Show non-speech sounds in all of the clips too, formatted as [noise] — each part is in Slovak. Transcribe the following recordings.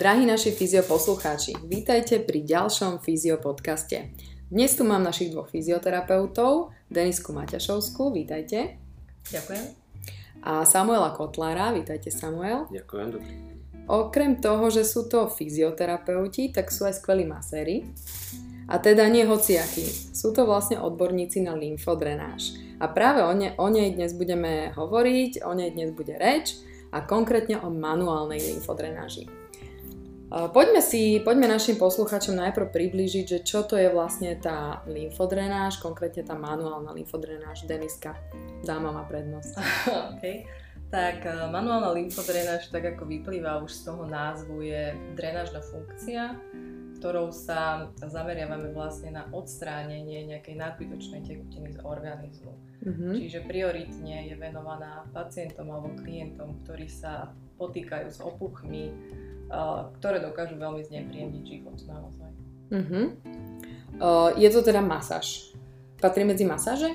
Drahí naši fyzioposlucháči, vítajte pri ďalšom fyziopodcaste. Dnes tu mám našich dvoch fyzioterapeutov, Denisku Maťašovskú, vítajte. Ďakujem. A Samuela Kotlára, vítajte Samuel. Ďakujem, dobrý. Okrem toho, že sú to fyzioterapeuti, tak sú aj skvelí maséri. A teda nie hociakí. Sú to vlastne odborníci na lymfodrenáž. A práve o, ne, o nej dnes budeme hovoriť, o nej dnes bude reč a konkrétne o manuálnej lymfodrenáži. Poďme si, poďme našim poslucháčom najprv priblížiť, že čo to je vlastne tá lymfodrenáž, konkrétne tá manuálna lymfodrenáž. Deniska, dáma má prednosť. [laughs] okay. Tak e, manuálna lymfodrenáž, tak ako vyplýva už z toho názvu, je drenážna funkcia, ktorou sa zameriavame vlastne na odstránenie nejakej nadbytočnej tekutiny z organizmu. Mm-hmm. Čiže prioritne je venovaná pacientom alebo klientom, ktorí sa potýkajú s opuchmi, ktoré dokážu veľmi znepríjemniť život naozaj. Mm-hmm. Uh, je to teda masáž. Patrí medzi masáže?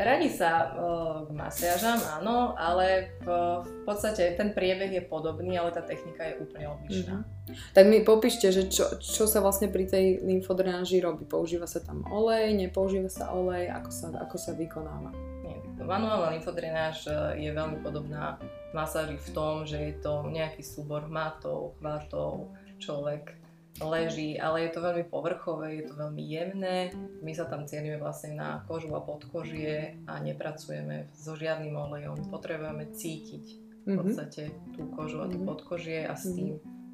Radi sa uh, k masážam, áno, ale v, v podstate ten priebeh je podobný, ale tá technika je úplne odlišná. Mm-hmm. Tak mi popíšte, že čo, čo sa vlastne pri tej lymfodrenáži robí? Používa sa tam olej, nepoužíva sa olej, ako sa, ako sa vykonáva? Nie, manuálna lymfodrenáž je veľmi podobná masáži v tom, že je to nejaký súbor matov, chvatov, človek leží, ale je to veľmi povrchové, je to veľmi jemné. My sa tam cienime vlastne na kožu a podkožie a nepracujeme so žiadnym olejom. Potrebujeme cítiť v mhm. podstate tú kožu a tú mhm. podkožie a s mhm. tým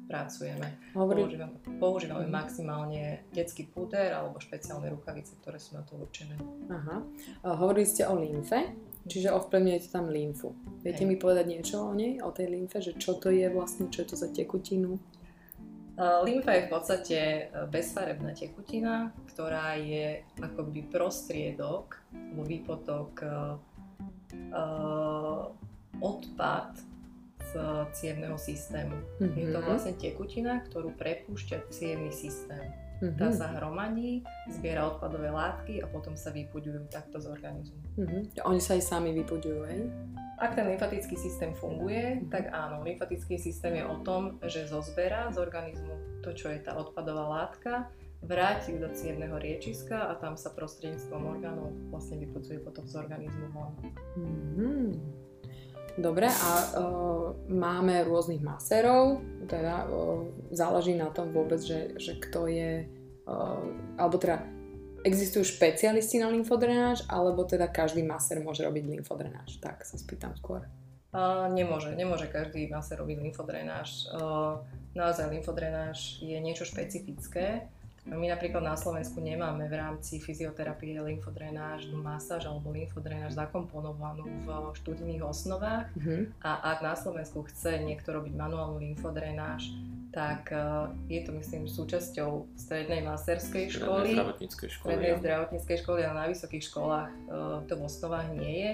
pracujeme. Používame, používame maximálne detský púder alebo špeciálne rukavice, ktoré sú na to určené. Aha. Hovorili ste o lymfe, čiže ovplyvňujete tam lymfu. Viete Hej. mi povedať niečo o nej, o tej lymfe, že čo to je vlastne, čo je to za tekutinu? Lymfa je v podstate e, bezfarebná tekutina, ktorá je akoby prostriedok, alebo výpotok, uh, odpad z cievného systému. Mm-hmm. Je to mhm. vlastne tekutina, ktorú prepúšťa cievný systém. Mm-hmm. Tá sa hromadí, zbiera odpadové látky a potom sa vypuďujú takto z organizmu. Mm-hmm. Oni sa aj sami vypuďujú, aj? Ak ten lymfatický systém funguje, mhm. tak áno, lymfatický systém je o tom, že zozberá z organizmu to, čo je tá odpadová látka, vráti do cievného riečiska a tam sa prostredníctvom orgánov vlastne vypudzuje potom z organizmu von. Mm-hmm. Dobre, a uh, máme rôznych masérov, teda uh, záleží na tom vôbec, že, že kto je, uh, alebo teda existujú špecialisti na lymfodrenáž, alebo teda každý masér môže robiť lymfodrenáž? Tak sa spýtam skôr. Uh, nemôže, nemôže každý masér robiť lymfodrenáž. Uh, naozaj lymfodrenáž je niečo špecifické. My napríklad na Slovensku nemáme v rámci fyzioterapie lymfodrenážnu masáž alebo lymfodrenáž zakomponovanú v študijných osnovách mm-hmm. a ak na Slovensku chce niekto robiť manuálnu lymfodrenáž, tak uh, je to myslím súčasťou strednej masterskej školy, zdravotníckej školy, strednej ja. zdravotníckej školy, ale na vysokých školách uh, to v osnovách nie je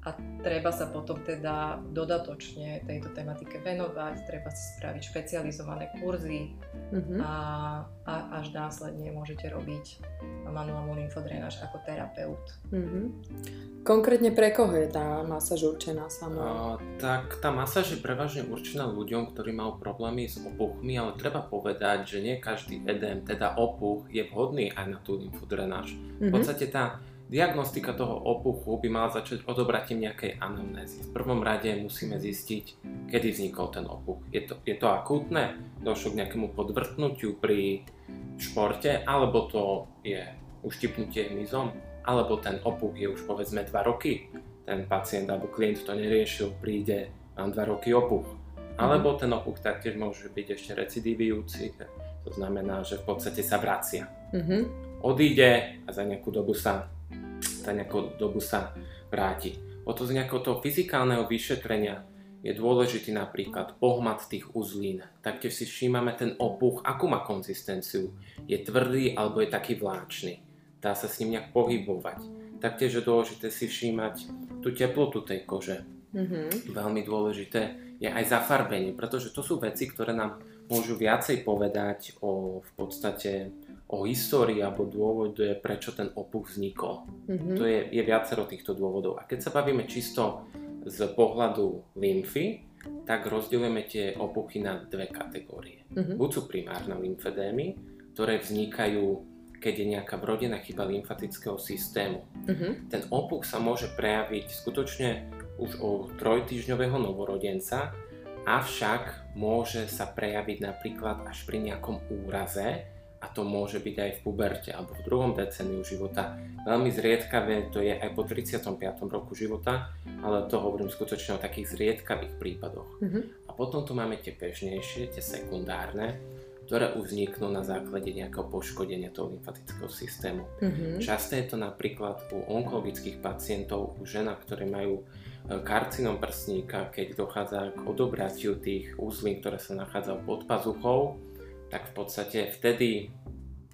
a treba sa potom teda dodatočne tejto tematike venovať, treba si spraviť špecializované kurzy mm-hmm. a, a až následne môžete robiť manuálnu lymfodrenáž ako terapeut. Mm-hmm. Konkrétne pre koho je tá masáž určená sama? Uh, tak tá masáž je prevažne určená ľuďom, ktorí majú problémy s opuchmi, ale treba povedať, že nie každý edém, teda opuch, je vhodný aj na tú lymfodrenáž. Mm-hmm. V mhm. podstate tá diagnostika toho opuchu by mala začať odobratím nejakej anamnézy. V prvom rade musíme zistiť, kedy vznikol ten opuch. Je to, je to akútne? Došlo k nejakému podvrtnutiu pri športe? Alebo to je uštipnutie hmyzom? alebo ten opuch je už povedzme 2 roky, ten pacient alebo klient to neriešil, príde, mám 2 roky opuch. Alebo mhm. ten opuch taktiež môže byť ešte recidivujúci, to znamená, že v podstate sa vracia. Mm-hmm. Odíde a za nejakú dobu sa, za nejakú dobu sa vráti. O to z nejakého toho fyzikálneho vyšetrenia je dôležitý napríklad pohmat tých uzlín. Taktiež si všímame ten opuch, akú má konzistenciu. Je tvrdý alebo je taký vláčny dá sa s ním nejak pohybovať. Taktiež je dôležité si všímať tú teplotu tej kože. Mm-hmm. Veľmi dôležité je aj zafarbenie, pretože to sú veci, ktoré nám môžu viacej povedať o v podstate o histórii alebo dôvode, prečo ten opuch vznikol. Mm-hmm. To je, je viacero týchto dôvodov. A keď sa bavíme čisto z pohľadu lymfy, tak rozdeľujeme tie opuchy na dve kategórie. Mhm. Buď sú primárne lymfedémy, ktoré vznikajú, keď je nejaká vrodená chyba lymfatického systému. Mhm. Ten opuch sa môže prejaviť skutočne už u trojtýždňového novorodenca, avšak môže sa prejaviť napríklad až pri nejakom úraze a to môže byť aj v puberte alebo v druhom deceniu života. Veľmi zriedkavé to je aj po 35. roku života, ale to hovorím skutočne o takých zriedkavých prípadoch. Mhm. A potom tu máme tie bežnejšie, tie sekundárne, ktoré vzniknú na základe nejakého poškodenia toho lymfatického systému. Mhm. Časté je to napríklad u onkologických pacientov, u ženách, ktoré majú e, karcinom prsníka, keď dochádza k odobratiu tých úzlín, ktoré sa nachádzajú pod pazuchou, tak v podstate vtedy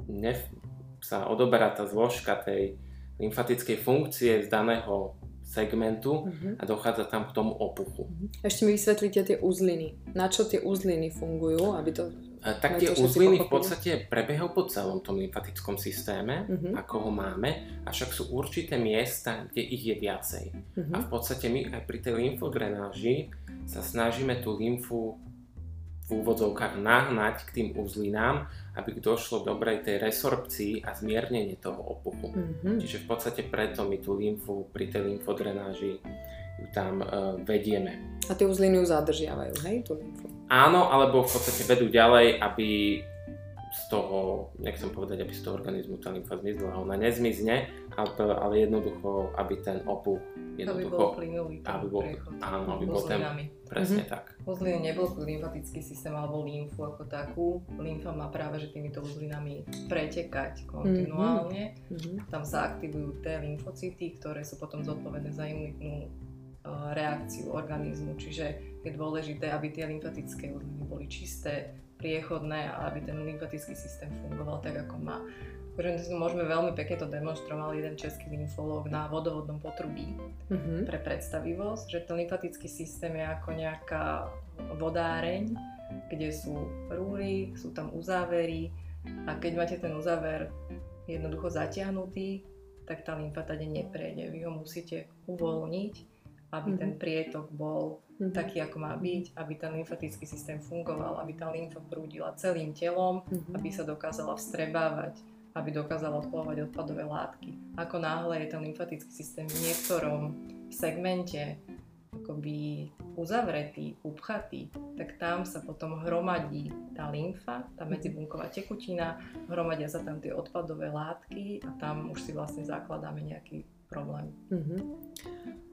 nef- sa odoberá tá zložka tej lymfatickej funkcie z daného segmentu Mhm. a dochádza tam k tomu opuchu. Ešte mi vysvetlíte tie uzliny. Na čo tie uzliny fungujú, aby to... E, Tak tie uzliny v podstate prebiehajú po celom tom lymfatickom systéme, Mhm. ako ho máme, avšak sú určité miesta, kde ich je viacej. Mhm. A v podstate my aj pri tej lymfodrenáži sa snažíme tú lymfu v úvodzovkách nahnať k tým uzlinám, aby došlo dobrej tej resorpcii a zmiernenie toho opuchu. Mhm. Čiže v podstate preto my tú lymfu pri tej lymfodrenáži ju tam e, vedieme. A tie uzliny ju zadržiavajú, hej, tú lymfu. Áno, alebo v podstate vedú ďalej, aby z toho, nechcem povedať, aby z toho organizmu tá lymfa zmizla, ona nezmizne, ale, ale jednoducho, aby ten opuch Aby bol jednoducho, plynulý ten aby bol- priechod. áno, aby bol ten- presne Mhm. tak. Uzliny neblokujú lymfatický systém alebo lymfu ako takú. Lymfa má práve že týmito uzlinami pretekať kontinuálne. Mhm. Tam sa aktivujú T lymfocyty, ktoré sú potom zodpovedné za imunitnú e, reakciu organizmu. Čiže je dôležité, aby tie lymfatické uzliny boli čisté, priechodné a aby ten lymfatický systém fungoval tak, ako má. Takže môžeme veľmi pekne to demonstroval jeden český lymfológ na vodovodnom potrubí Mhm. pre predstavivosť, že ten lymfatický systém je ako nejaká vodáreň, kde sú rúry, sú tam uzávery a keď máte ten uzáver jednoducho zatiahnutý, tak tá lymfa tade neprejde. Vy ho musíte uvoľniť, aby Mhm. ten prietok bol Mhm. taký, ako má byť, aby ten lymfatický systém fungoval, aby tá lymfa prúdila celým telom, Mhm. aby sa dokázala vstrebávať, aby dokázala odplovať odpadové látky. Ako náhle je ten lymfatický systém v niektorom segmente akoby uzavretý, upchatý, tak tam sa potom hromadí tá lymfa, tá medzibunková tekutina, hromadia sa tam tie odpadové látky a tam už si vlastne zakladáme nejaký problém. Mhm.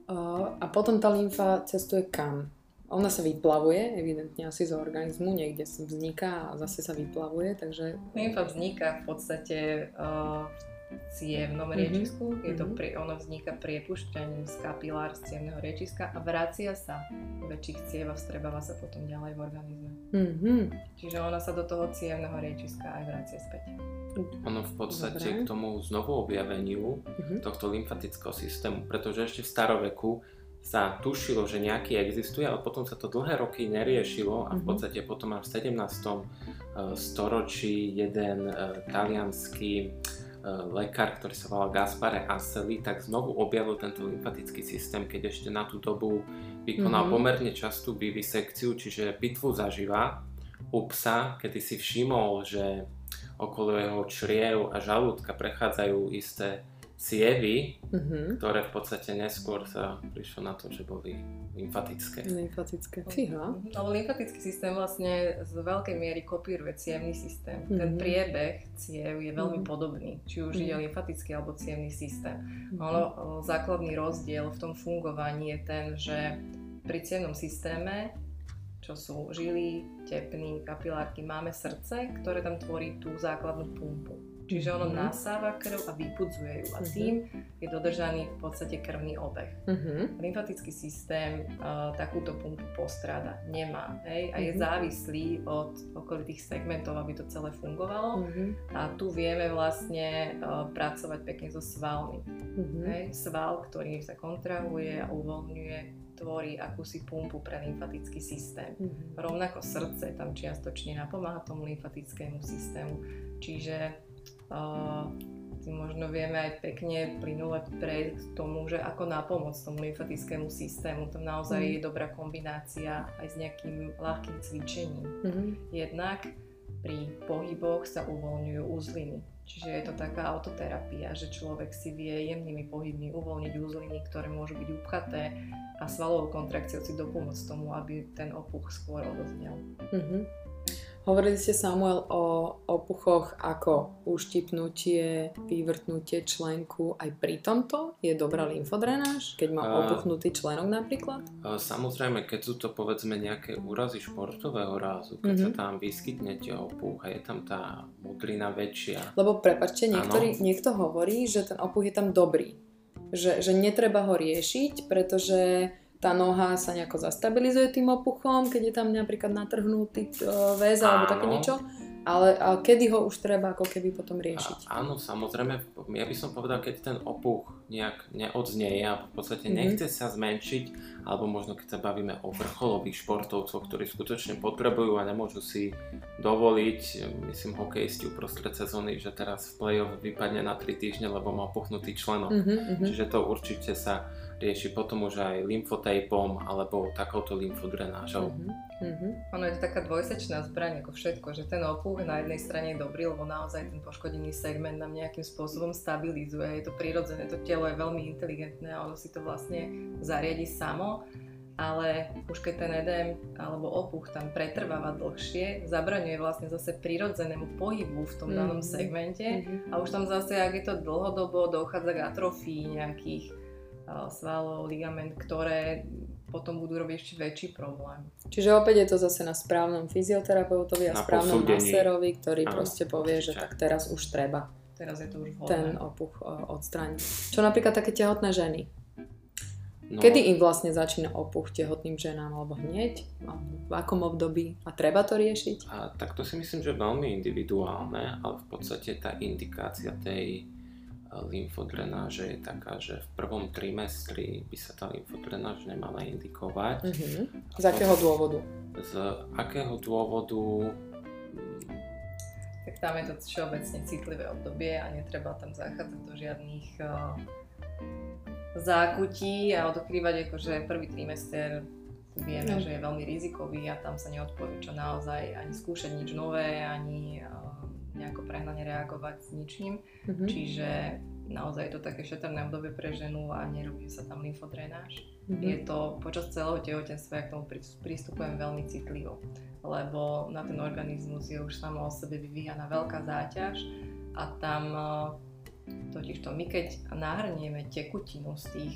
A, potom tá lymfa cestuje kam? Ona sa vyplavuje, evidentne asi z organizmu, niekde vzniká a zase sa vyplavuje, takže... Lymfa vzniká v podstate uh, cievnom Mhm. riečisku. Je to Mhm. pri, ono vzniká priepušťaním z kapilár z cievného riečiska a vracia sa do väčších ciev a vstrebáva sa potom ďalej v organizme. Mhm. Čiže ona sa do toho cievného riečiska aj vracia späť. Ono v podstate Dobre. k tomu znovu objaveniu Mhm. tohto lymfatického systému, pretože ešte v staroveku sa tušilo, že nejaký existuje, ale potom sa to dlhé roky neriešilo a v Mhm. podstate potom až v 17. eh, storočí jeden eh, talianský lekár, ktorý sa volal Gaspare Asseli, tak znovu objavil tento lymfatický systém, keď ešte na tú dobu vykonal Mhm. pomerne častú vivisekciu, čiže pitvu zaživa u psa, kedy si všimol, že okolo jeho čriev a žalúdka prechádzajú isté cievy, Mhm. ktoré v podstate neskôr sa prišlo na to, že boli lymfatické. Lymfatické. Fíha. Mhm. Lebo lymfatický systém vlastne z veľkej miery kopíruje cievný systém. Ten Mhm. priebeh ciev je veľmi Mhm. podobný, či už Mhm. ide lymfatický alebo cievný systém. Mhm. Ono, základný rozdiel v tom fungovaní je ten, že pri cievnom systéme, čo sú žily, tepny, kapilárky, máme srdce, ktoré tam tvorí tú základnú pumpu. Čiže ono Mhm. nasáva krv a vypudzuje ju a Mhm. tým je dodržaný v podstate krvný obeh. Mhm. Lymfatický systém uh, takúto pumpu postráda, nemá hej, a je Mhm. závislý od okolitých segmentov, aby to celé fungovalo. Mhm. A tu vieme vlastne uh, pracovať pekne so svalmi. Mhm. Hej. Sval, ktorý sa kontrahuje a uvoľňuje, tvorí akúsi pumpu pre lymfatický systém. Mhm. Rovnako srdce tam čiastočne napomáha tomu lymfatickému systému. Čiže tým možno vieme aj pekne plynule prejsť k tomu, že ako napomôcť tomu lymfatickému systému. Tam naozaj mm. je dobrá kombinácia aj s nejakým ľahkým cvičením. Mm-hmm. Jednak pri pohyboch sa uvoľňujú uzliny. Čiže je to taká autoterapia, že človek si vie jemnými pohybmi uvoľniť úzliny, ktoré môžu byť upchaté a svalovou kontrakciou si dopomôcť tomu, aby ten opuch skôr odoznel. Mm-hmm. Hovorili ste Samuel o opuchoch ako uštipnutie, vyvrtnutie členku. Aj pri tomto je dobrá lymfodrenáž, keď má opuchnutý členok napríklad? Samozrejme, keď sú to povedzme nejaké úrazy športového rázu, keď mm-hmm. sa tam vyskytne tie opuch a je tam tá modrina väčšia. Lebo prepačte, niektorý, niekto hovorí, že ten opuch je tam dobrý. Že, že netreba ho riešiť, pretože tá noha sa nejako zastabilizuje tým opuchom, keď je tam napríklad natrhnutý e, väz alebo také niečo. Ale, ale kedy ho už treba ako keby potom riešiť? A, áno, samozrejme, ja by som povedal, keď ten opuch nejak neodznieje a v podstate mm-hmm. nechce sa zmenšiť, alebo možno keď sa bavíme o vrcholových športovcoch, ktorí skutočne potrebujú a nemôžu si dovoliť, myslím hokejisti uprostred sezóny, že teraz v play-off vypadne na 3 týždne, lebo má puchnutý členok. Mm-hmm. Čiže to určite sa rieši potom už aj lymfotejpom alebo takouto lymfodrenážou. Mm-hmm. Ono je to taká dvojsečná zbraň ako všetko, že ten opuch na jednej strane je dobrý, lebo naozaj ten poškodený segment nám nejakým spôsobom stabilizuje. Je to prirodzené, to telo je veľmi inteligentné a ono si to vlastne zariadi samo ale už keď ten edém alebo opuch tam pretrváva dlhšie, zabraňuje vlastne zase prirodzenému pohybu v tom mm. danom segmente mm-hmm. a už tam zase, ak je to dlhodobo, dochádza k atrofii nejakých svalov, ligament, ktoré potom budú robiť ešte väčší problém. Čiže opäť je to zase na správnom fyzioterapeutovi a na správnom maserovi, ktorý ano, proste povie, že tak teraz už treba. Teraz je to už vhodné. Ten opuch odstrániť. Čo napríklad také tehotné ženy? No, Kedy im vlastne začína opuch tehotným ženám, alebo hneď? v akom období? A treba to riešiť? A, tak to si myslím, že je veľmi individuálne, ale v podstate tá indikácia tej lymfodrenáže je taká, že v prvom trimestri by sa tá lymfodrenáž nemala indikovať. Mm-hmm. Z akého dôvodu? Z akého dôvodu? Tak tam je to všeobecne citlivé obdobie a netreba tam zachádzať do žiadnych uh, zákutí a odkrývať akože prvý trimester vieme, no. že je veľmi rizikový a tam sa neodporúča naozaj ani skúšať nič nové, ani uh, nejako prehnane reagovať s ničím. Mm-hmm. Čiže naozaj je to také šetrné obdobie pre ženu a nerobí sa tam lymfodrenáž. Mm-hmm. Je to počas celého tehotenstva, ja k tomu pristupujem veľmi citlivo, lebo na ten organizmus je už samo o sebe vyvíjana veľká záťaž a tam totiž to my keď nahrnieme tekutinu z tých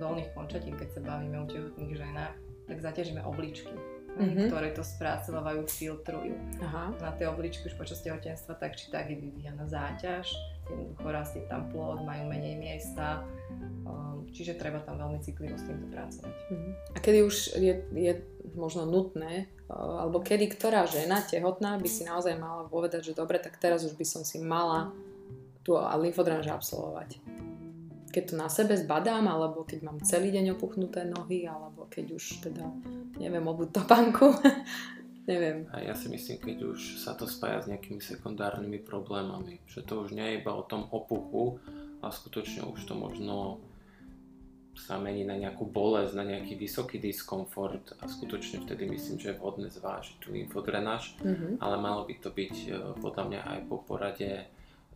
dolných končatín, keď sa bavíme o tehotných ženách, tak zaťažíme obličky mm-hmm. ktoré to spracovávajú, filtrujú. Aha. Na tej obličky už počas tehotenstva tak či tak je vyvíjana záťaž, jednoducho rastie tam plod, majú menej miesta, um, čiže treba tam veľmi citlivo s týmto pracovať. Mm-hmm. A kedy už je, je možno nutné, uh, alebo kedy ktorá žena tehotná by si naozaj mala povedať, že dobre, tak teraz už by som si mala tú lymfodráž absolvovať keď to na sebe zbadám, alebo keď mám celý deň opuchnuté nohy, alebo keď už teda neviem obuť topánku. [laughs] neviem. A ja si myslím, keď už sa to spája s nejakými sekundárnymi problémami, že to už nie je iba o tom opuchu, a skutočne už to možno sa mení na nejakú bolesť, na nejaký vysoký diskomfort a skutočne vtedy myslím, že je vhodné zvážiť tú infodrenáž, mm-hmm. ale malo by to byť eh, podľa mňa aj po porade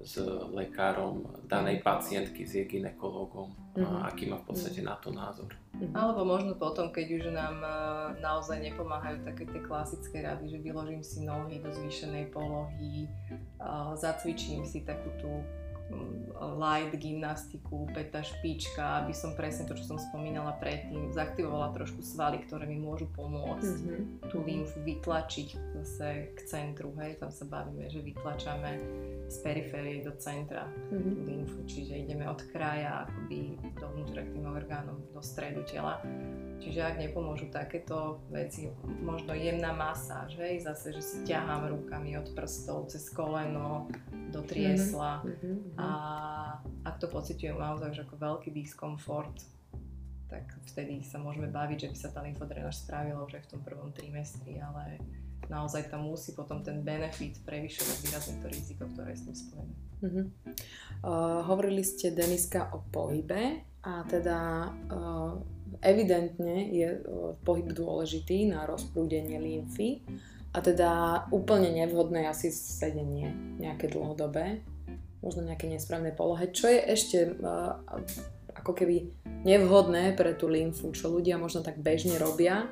s lekárom danej pacientky, s jej ginekologom, mm-hmm. aký má v podstate na to názor. Mm-hmm. Alebo možno potom, keď už nám e, naozaj nepomáhajú také tie klasické rady, že vyložím si nohy do zvýšenej polohy, zacvičím si takú tú light gymnastiku, peta špička, aby som presne to, čo som spomínala predtým, zaktivovala trošku svaly, ktoré mi môžu pomôcť mm-hmm. tú lymfu vytlačiť zase k centru, hej, tam sa bavíme, že vytlačame z periférie do centra mm-hmm. lymfu, čiže ideme od kraja akoby dovnútra k tým orgánom, do stredu tela. Čiže ak nepomôžu takéto veci, možno jemná masáž, hej, zase, že si ťahám rukami od prstov cez koleno do triesla mm-hmm. a ak to pociťujem naozaj už ako veľký diskomfort, tak vtedy sa môžeme baviť, že by sa tá lymfodrenáž spravila už aj v tom prvom trimestri, ale naozaj tam musí potom ten benefit prevyšovať výrazne to riziko, ktoré je s tým spojené. Uh-huh. Uh, hovorili ste, Deniska, o pohybe a teda uh, evidentne je uh, pohyb dôležitý na rozprúdenie lymfy a teda úplne nevhodné asi sedenie nejaké dlhodobé, možno nejaké nesprávne polohe. Čo je ešte uh, ako keby nevhodné pre tú lymfu, čo ľudia možno tak bežne robia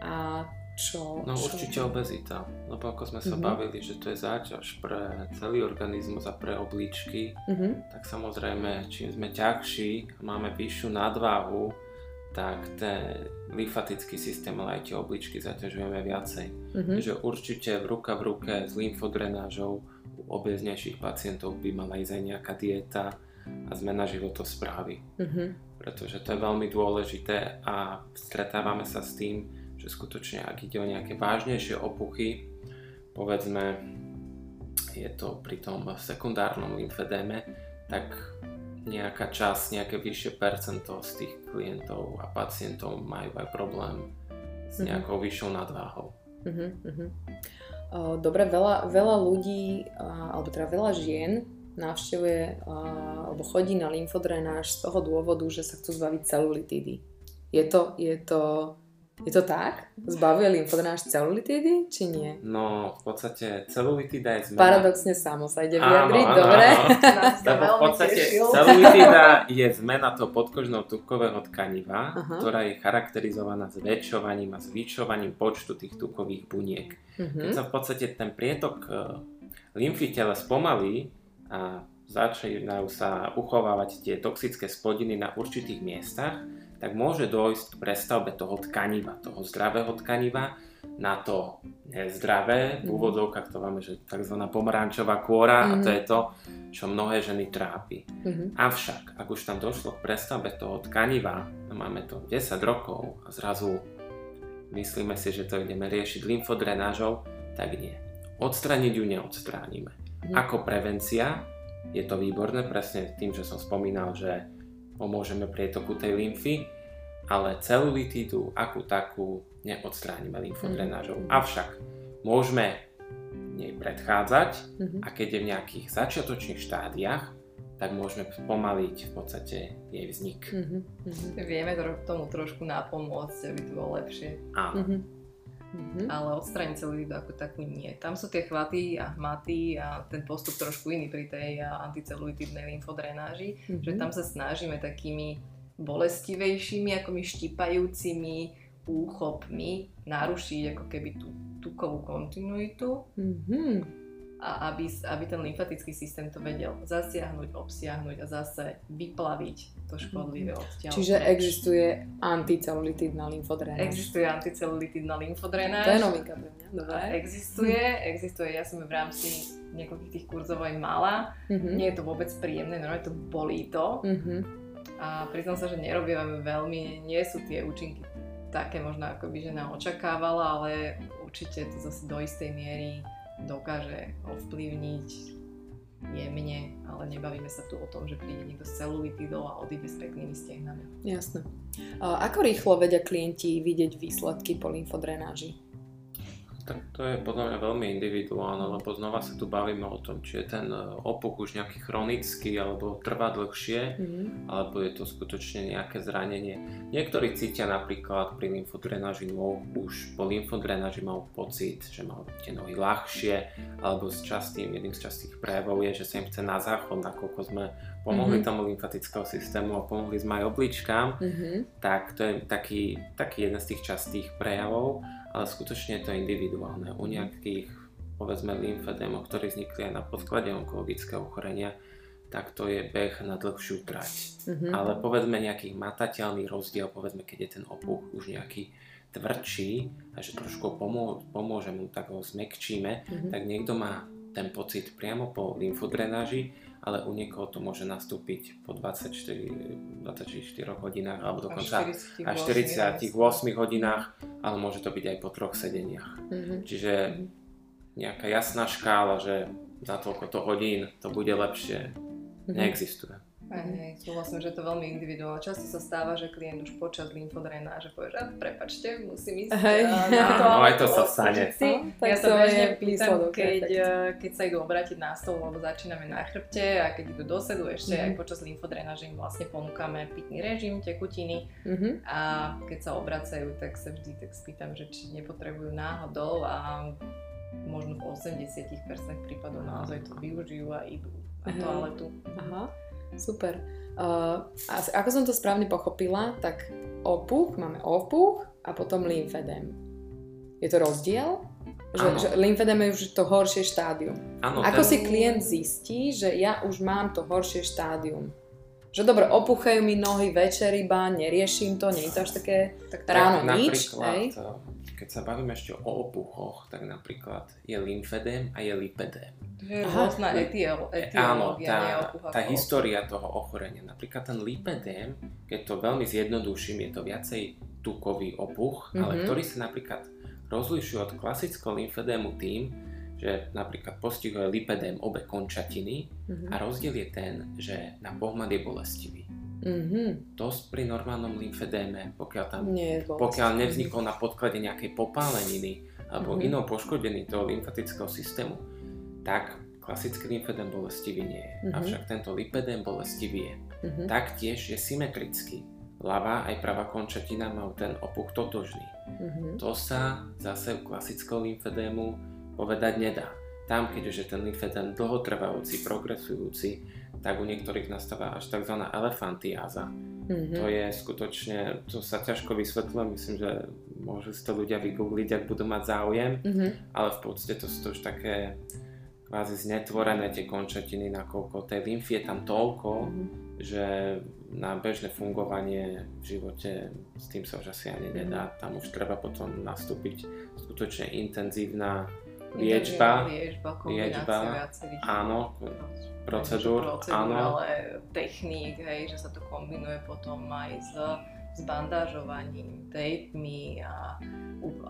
a čo... No čo... určite obezita, lebo ako sme sa mm-hmm. bavili, že to je záťaž pre celý organizmus a pre obličky, mm-hmm. tak samozrejme, čím sme ťažší a máme vyššiu nadváhu, tak ten lymfatický systém, ale aj tie obličky zaťažujeme viacej. Mm-hmm. Takže určite v ruka v ruke s lymfodrenážou u obeznejších pacientov by mala ísť aj nejaká dieta a zmena životosprávy. Mm-hmm. Pretože to je veľmi dôležité a stretávame sa s tým, že skutočne ak ide o nejaké vážnejšie opuchy, povedzme je to pri tom sekundárnom lymfedéme, tak nejaká časť, nejaké vyššie percento z tých klientov a pacientov majú aj problém s mhm. nejakou mm-hmm. vyššou nadváhou. Mm-hmm. Dobre, veľa, veľa ľudí, alebo teda veľa žien navštevuje alebo chodí na lymfodrenáž z toho dôvodu, že sa chcú zbaviť celulitídy. Je to, je to je to tak? Zbavuje lymfodrenáž celulitídy, či nie? No, v podstate celulitída je zmena... Paradoxne samo sa ide vyjadriť, áno, dobre? [laughs] Lebo v podstate celulitída je zmena toho podkožného tukového tkaniva, uh-huh. ktorá je charakterizovaná zväčšovaním a zvyšovaním počtu tých tukových buniek. Uh-huh. Keď sa v podstate ten prietok e, lymfy tela spomalí a začínajú sa uchovávať tie toxické splodiny na určitých miestach, tak môže dojsť k prestavbe toho tkaniva, toho zdravého tkaniva na to nezdravé, v mhm. úvodzovkách to máme, že tzv. pomarančová kôra mm-hmm. a to mhm. je to, čo mnohé ženy trápi. Mm-hmm. Avšak, ak už tam došlo k prestavbe toho tkaniva, máme to 10 rokov a zrazu myslíme si, že to ideme riešiť lymfodrenážou, tak nie. Odstraniť ju neodstránime. Mm-hmm. Ako prevencia je to výborné, presne tým, že som spomínal, že pomôžeme prietoku tej lymfy, ale celulitídu ako takú neodstránime lymfodrenážou. Mm-hmm. Avšak môžeme nej predchádzať mm-hmm. a keď je v nejakých začiatočných štádiách, tak môžeme pomaliť v podstate jej vznik. Mm-hmm. Vieme tomu trošku napomôcť, aby to bolo lepšie. Áno. Mm-hmm. Mm-hmm. Ale odstrániť celulitu ako takú nie. Tam sú tie chvaty a hmaty a ten postup trošku iný pri tej anticelulitidnej lymfodrenáži, mm-hmm. že tam sa snažíme takými bolestivejšími, ako my štípajúcimi úchopmi narušiť ako keby tú tukovú kontinuitu. Mm-hmm a aby, aby ten lymfatický systém to vedel zasiahnuť, obsiahnuť a zase vyplaviť to škodlivé odtiaľ. Čiže existuje anticelulitidná lymfodrenáž. Existuje anticelulitidná lymfodrenáž. To je novinka pre mňa. Dobre. Existuje, existuje, ja som v rámci niekoľkých tých kurzov aj mala. Mm-hmm. Nie je to vôbec príjemné, normálne to bolí to. Mm-hmm. A priznám sa, že nerobíme veľmi, nie sú tie účinky také možno, ako by žena očakávala, ale určite to zase do istej miery dokáže ovplyvniť jemne, ale nebavíme sa tu o tom, že príde niekto s celulitidou a odíde s peknými stehnami. Jasné. Ako rýchlo vedia klienti vidieť výsledky po lymfodrenáži? Tak to je podľa mňa veľmi individuálne, lebo znova sa tu bavíme o tom, či je ten e, opuch už nejaký chronický, alebo trvá dlhšie, mm-hmm. alebo je to skutočne nejaké zranenie. Niektorí cítia napríklad pri lymfodrenáži nôh, už po lymfodrenáži mal pocit, že mal tie nohy ľahšie, alebo s častým, jedným z častých prejavov je, že sa im chce na záchod, nakoľko sme pomohli mm-hmm. tomu lymfatického systému a pomohli sme aj obličkám, mm-hmm. tak to je taký, taký jeden z tých častých prejavov ale skutočne je to individuálne. U nejakých, povedzme, lymfedémov, ktorí vznikli aj na podklade onkologického ochorenia, tak to je beh na dlhšiu trať. Mm-hmm. Ale povedzme nejaký matateľný rozdiel, povedzme, keď je ten opuch už nejaký tvrdší a že trošku pomô- pomôže mu, tak ho zmekčíme, mm-hmm. tak niekto má ten pocit priamo po lymfodrenáži, ale u niekoho to môže nastúpiť po 24, 24 hodinách alebo dokonca až 48, 48 hodinách, ale môže to byť aj po troch sedeniach. Mm-hmm. Čiže nejaká jasná škála, že za toľko to hodín to bude lepšie, mm-hmm. neexistuje. Hej, súhlasím, že je to veľmi individuálne. Často sa stáva, že klient už počas lymfodrenáže povie, že prepačte, musím ísť Hej. na [laughs] to, No, aj to sa stane. Si. No, ja to sa bežne pýtam, keď, eh, keď sa idú obrátiť na stôl, lebo začíname na chrbte a keď idú dosedu ešte Mhm. aj počas lymfodrenáže im vlastne ponúkame pitný režim, tekutiny Mhm. a keď sa obracajú, tak sa vždy tak spýtam, že či nepotrebujú náhodou a možno v 80% prípadov naozaj to využijú a idú na Mhm. toaletu. Aha, super. Uh, ako som to správne pochopila, tak opuch, máme opuch a potom lymfedém. Je to rozdiel? Že, že lymfedém je už to horšie štádium. Áno, Ako ten- si klient zistí, že ja už mám to horšie štádium? Že dobre, opúchajú mi nohy večer iba, neriešim to, nie je to až také Tak ráno tak nič, hej? Keď sa bavíme ešte o opuchoch, tak napríklad je lymfedém a je lipedém. To je rôzna etiolo, Áno, tá, tá história toho ochorenia. Napríklad ten lipedém, keď to veľmi zjednoduším, je to viacej tukový opuch, ale Mhm. ktorý sa napríklad rozlišuje od klasického lymfedému tým, že napríklad postihuje lipedém obe končatiny Mhm. a rozdiel je ten, že na pohľad je bolestivý. Mhm. To pri normálnom lymfedéme, pokiaľ tam pokiaľ nevzniklo na podklade nejakej popáleniny alebo Mhm. inou poškodení toho lymfatického systému, tak klasický lymfedém bolestivý nie je. Mhm. Avšak tento lipedém bolestivý je. Mhm. Taktiež je symetrický. Ľavá aj pravá končatina majú ten opuch totožný. Mhm. To sa zase u klasického lymfedému povedať nedá. Tam, keďže ten lymfedém dlhotrvajúci, progresujúci, tak u niektorých nastáva až tzv. elefantiáza. Mhm. To je skutočne, to sa ťažko vysvetľuje, myslím, že môžu si to ľudia vygoogliť, ak budú mať záujem, Mhm. ale v podstate to sú to už také kvázi znetvorené tie končatiny, nakoľko tej lymfy je tam toľko, Mhm. že na bežné fungovanie v živote s tým sa už asi ani nedá. Tam už treba potom nastúpiť skutočne intenzívna liečba, liečba, liečba, kombinácia viacerých áno, procedúr, procedúr, áno. ale techník, hej, že sa to kombinuje potom aj s, s bandážovaním, tejpmi a,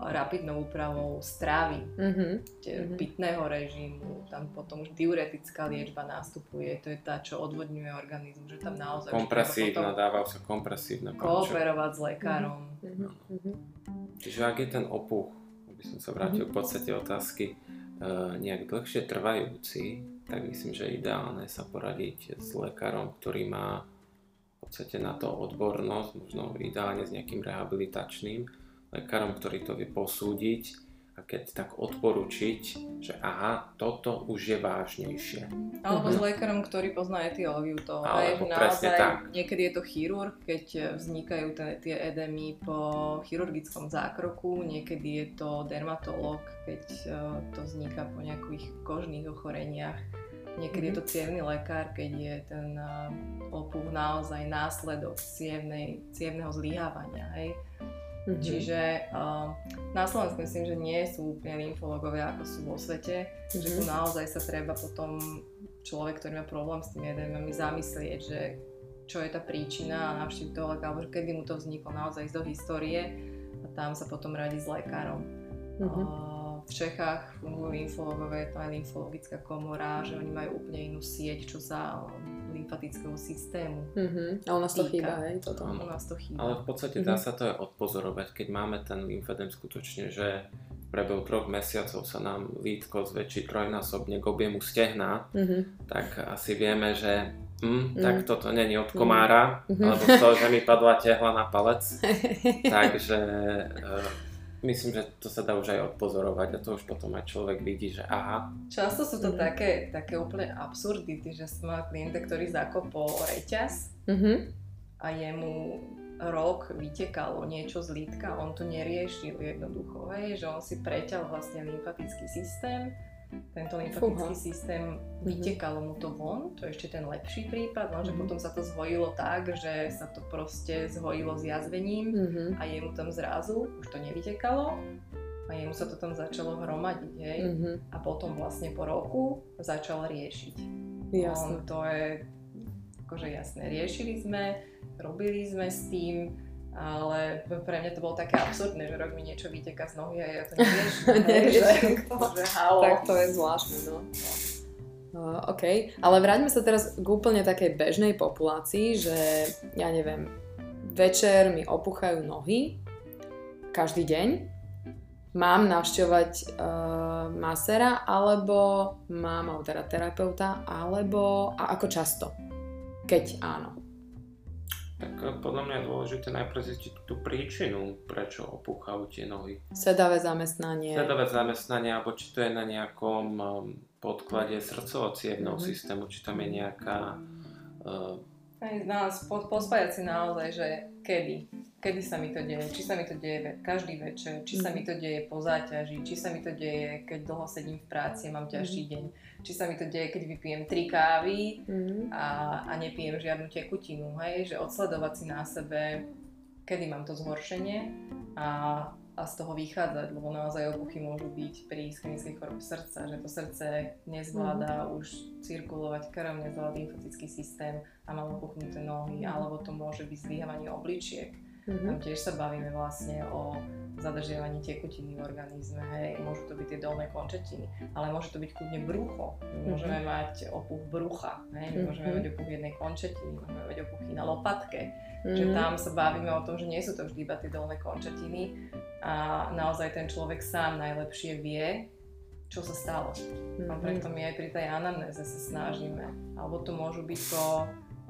rapidnou úpravou stravy, Mhm. te- Mhm. pitného režimu, tam potom už diuretická liečba nastupuje, to je tá, čo odvodňuje organizmus, že tam naozaj kompresívna, potom dávajú sa kompresívne končo. kooperovať s lekárom. Mhm. Mhm. Čiže ak je ten opuch, aby som sa vrátil k podstate otázky, e, nejak dlhšie trvajúci, tak myslím, že ideálne sa poradiť s lekárom, ktorý má v podstate na to odbornosť, možno ideálne s nejakým rehabilitačným lekárom, ktorý to vie posúdiť keď tak odporučiť, že aha, toto už je vážnejšie. Alebo Mhm. s lekárom, ktorý pozná etiológiu toho. Alebo Hej, naozaj tak. niekedy je to chirurg, keď vznikajú tie, tie edémy po chirurgickom zákroku, niekedy je to dermatológ, keď eh, to vzniká po nejakých kožných ochoreniach. Niekedy je to cievný lekár, keď je ten eh, opuch naozaj následok cievnej, cievneho zlyhávania. Hej. Mhm. Čiže uh, na Slovensku myslím, že nie sú úplne lymfológovia, ako sú vo svete. Že tu Mhm. naozaj sa treba potom človek, ktorý má problém s tými edémami, zamyslieť, že čo je tá príčina a navštíviť toho lekára, kedy mu to vzniklo, naozaj ísť do histórie a tam sa potom radiť s lekárom. Mhm. Uh, v Čechách fungujú lymfológovia, je to aj lymfologická komora, že oni majú úplne inú sieť, čo sa lymfatického systému. Mhm. A u nás to Týka. chýba, hej, toto. U nás to chýba. Ale v podstate dá Mhm. sa to aj odpozorovať, keď máme ten lymfedem skutočne, že v priebehu troch mesiacov sa nám lítko zväčší trojnásobne k objemu stehna, Mhm. tak asi vieme, že hm, Mm. tak toto není od komára, Mhm. alebo z toho, že mi padla tehla na palec. [laughs] Takže e, myslím, že to sa dá už aj odpozorovať a to už potom aj človek vidí, že aha, Často sú to Mhm. také, také úplne absurdity, že som mala klienta, ktorý zakopol reťaz Mhm. a jemu rok vytekalo niečo z lítka, on to neriešil jednoducho, hej, že on si preťal vlastne lymfatický systém, tento lymfatický systém vytekalo mu to von, to je ešte ten lepší prípad, lenže Mhm. potom sa to zhojilo tak, že sa to proste zhojilo s jazvením Mhm. a jemu tam zrazu už to nevytekalo a jemu sa to tam začalo hromadiť, hej. Mhm. A potom vlastne po roku začal riešiť. Jasné. On to je akože jasné, riešili sme, robili sme s tým, ale pre mňa to bolo také absurdné, že rok mi niečo vyteká z nohy a ja to [laughs] neriešim. Neriešim že, že. Tak to je zvláštne, no. Uh, OK, ale vráťme sa teraz k úplne takej bežnej populácii, že ja neviem, večer mi opuchajú nohy každý deň, mám navštevovať uh, masera, alebo mám, teda terapeuta, alebo a ako často, keď áno. Tak eh, podľa mňa je dôležité najprv zistiť tú príčinu, prečo opúchajú tie nohy. Sedavé zamestnanie. Sedavé zamestnanie, alebo či to je na nejakom um, podklade srdcovo mm-hmm. systému, či tam je nejaká... Uh, Aj nás pospájať si naozaj, že kedy, kedy sa mi to deje, či sa mi to deje každý večer, či sa mi to deje po záťaži, či sa mi to deje, keď dlho sedím v práci a mám ťažší deň, či sa mi to deje, keď vypijem tri kávy a, a nepijem žiadnu tekutinu, hej, že odsledovať si na sebe, kedy mám to zhoršenie a a z toho vychádzať, lebo naozaj obuchy môžu byť pri ischemickej chorobe srdca, že to srdce nezvláda mm. už cirkulovať krv, nezvláda lymfatický systém a má opuchnuté nohy, alebo to môže byť zlyhávanie obličiek. Mm-hmm. Tam tiež sa bavíme vlastne o zadržiavaní tekutiny v organizme, hej, môžu to byť tie dolné končetiny, ale môže to byť kľudne brucho. My môžeme mm-hmm. mať opuch brucha, hej, my mm-hmm. môžeme mať opuch jednej končetiny, môžeme mať opuchy na lopatke, mm-hmm. že tam sa bavíme o tom, že nie sú to vždy iba tie dolné končetiny a naozaj ten človek sám najlepšie vie, čo sa stalo. Mm-hmm. A preto my aj pri tej anamnéze sa snažíme, alebo to môžu byť to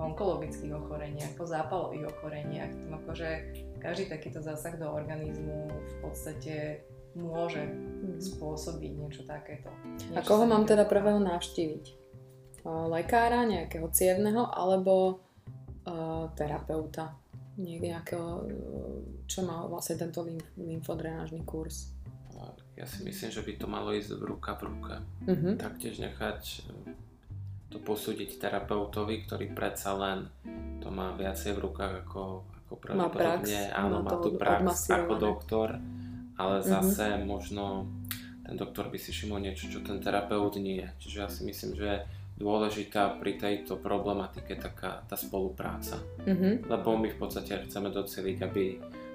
onkologických ochoreniach, po zápalových ochoreniach. Tam akože každý takýto zásah do organizmu v podstate môže mm. spôsobiť niečo takéto. Niečo a koho mám teda prvého navštíviť? Lekára, nejakého cievného alebo uh, terapeuta? Nejakého, čo má vlastne tento lymf, lymfodrenážny kurz? Ja si myslím, že by to malo ísť v ruka v ruke. Uh-huh. Taktiež nechať to posúdiť terapeutovi, ktorý predsa len to má viacej v rukách ako, ako pravdepodobne, áno, má tu prax ako doktor, ale mm-hmm. zase možno ten doktor by si všimol niečo, čo ten terapeut nie. Čiže ja si myslím, že je dôležitá pri tejto problematike taká tá spolupráca. Mm-hmm. Lebo my v podstate chceme doceliť, aby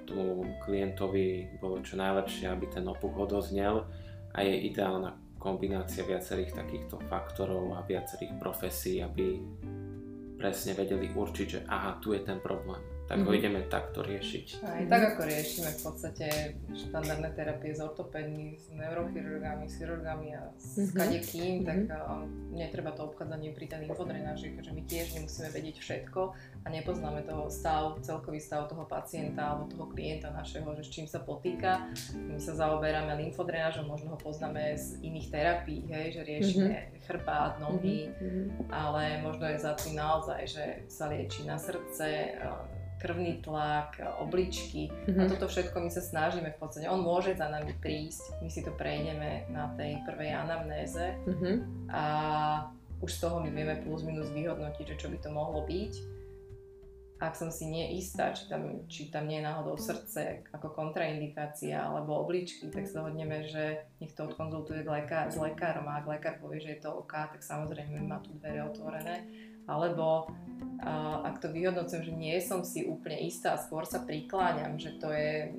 tomu klientovi bolo čo najlepšie, aby ten opuch odoznel a je ideálna kombinácia viacerých takýchto faktorov a viacerých profesí, aby presne vedeli určiť, že aha, tu je ten problém tak mm-hmm. ho ideme takto riešiť. Aj tak ako riešime v podstate štandardné terapie s ortopédmi, s neurochirurgami, s chirurgami a s mm-hmm. kadekým, mm-hmm. tak uh, netreba to obchádzanie pri ten infodrenáži, že my tiež nemusíme vedieť všetko a nepoznáme toho stav, celkový stav toho pacienta alebo toho klienta našeho, že s čím sa potýka. My sa zaoberáme lymfodrenážom, možno ho poznáme z iných terapií, hej, že riešime mm-hmm. chrbát, nohy, mm-hmm. ale možno je za tým naozaj, že sa lieči na srdce, krvný tlak, obličky mm-hmm. a mhm. toto všetko my sa snažíme v podstate. On môže za nami prísť, my si to prejdeme na tej prvej anamnéze mm-hmm. a už z toho my vieme plus minus vyhodnotiť, že čo by to mohlo byť. Ak som si nie istá, či tam, či tam nie je náhodou srdce ako kontraindikácia alebo obličky, tak sa dohodneme, že nech to odkonzultuje lekár, s lekárom a ak lekár povie, že je to OK, tak samozrejme má tu dvere otvorené alebo a, ak to vyhodnocujem, že nie som si úplne istá a skôr sa prikláňam, že to je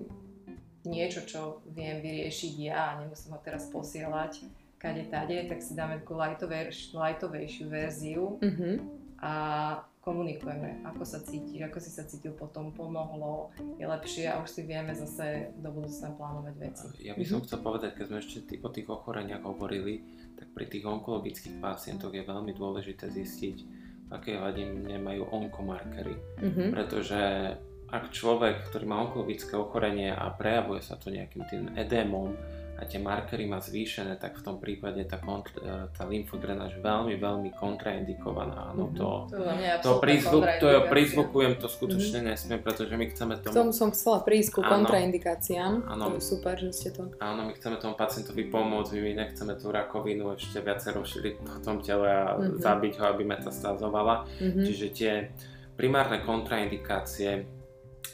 niečo, čo viem vyriešiť ja a nemusím ho teraz posielať kade tade, tak si dáme takú lightovejšiu verziu mm-hmm. a komunikujeme, ako sa cítiš, ako si sa cítil potom, pomohlo, je lepšie a už si vieme zase do budúcna plánovať veci. Ja by som mm-hmm. chcel povedať, keď sme ešte o tých ochoreniach hovorili, tak pri tých onkologických pacientoch je veľmi dôležité zistiť, aké hladiny majú onkomarkery. Mm-hmm. Pretože ak človek, ktorý má onkologické ochorenie a prejavuje sa to nejakým tým edémom, a tie markery má zvýšené, tak v tom prípade tá, kontr- e, tá lymfodrenáž veľmi, veľmi kontraindikovaná. Áno, mm-hmm. to, to, to ja prizvukujem, to skutočne mm-hmm. nesmiem, pretože my chceme tomu... K tomu som chcela prísť ku kontraindikáciám, áno, to je super, že ste to... Áno, my chceme tomu pacientovi pomôcť, my nechceme tú rakovinu ešte viacej rozšíriť v tom tele a mm-hmm. zabiť ho, aby metastázovala. Mm-hmm. Čiže tie primárne kontraindikácie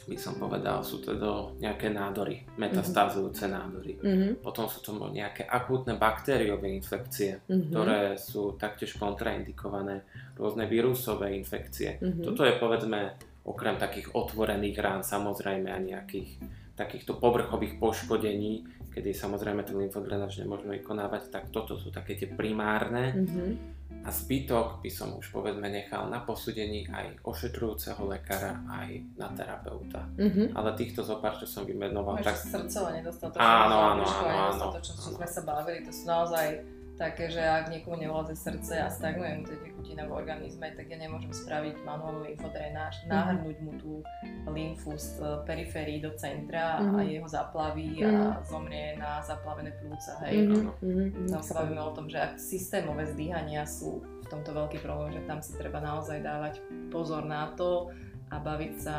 by som povedal, sú to do nejaké nádory, metastázujúce mm-hmm. nádory. Mm-hmm. Potom sú to nejaké akútne baktériové infekcie, mm-hmm. ktoré sú taktiež kontraindikované, rôzne vírusové infekcie. Mm-hmm. Toto je povedzme okrem takých otvorených rán samozrejme a nejakých takýchto povrchových poškodení, kedy samozrejme ten lymfodrenáž nemôžeme vykonávať, tak toto sú také tie primárne. Mhm. A zbytok by som už povedzme nechal na posúdení aj ošetrujúceho lekára, aj na terapeuta. Mhm. Ale týchto zopár, čo som vymenoval, Ešte tak srdcové nedostatočné. Áno, áno, áno, áno, áno. sme sa bavili, to sú naozaj také, že ak niekomu nevláze srdce a stagnuje mu to tekutina v organizme, tak ja nemôžem spraviť manuálnu lymfodrenáž, Mhm. nahrnúť mu tú lymfu z e, periférií do centra a Mhm. jeho zaplaví Mhm. a zomrie na zaplavené plúca, hej. Mhm. Mhm. Tam sa bavíme o tom, že ak systémové zdvíhania sú v tomto veľký problém, že tam si treba naozaj dávať pozor na to a baviť sa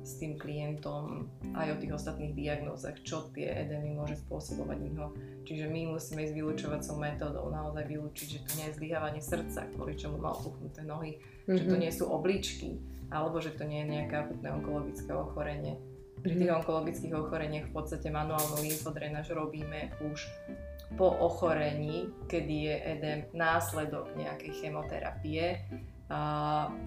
s tým klientom aj o tých ostatných diagnózach, čo tie edémy môže spôsobovať u neho. Čiže my musíme ísť vylúčovacou metódou, naozaj vylúčiť, že to nie je zlyhávanie srdca, kvôli čomu mal puchnuté nohy, že to Mhm. nie sú obličky, alebo že to nie je nejaké akutné onkologické ochorenie. Pri tých onkologických ochoreniach v podstate manuálnu lymfodrenáž robíme už po ochorení, kedy je edém následok nejakej chemoterapie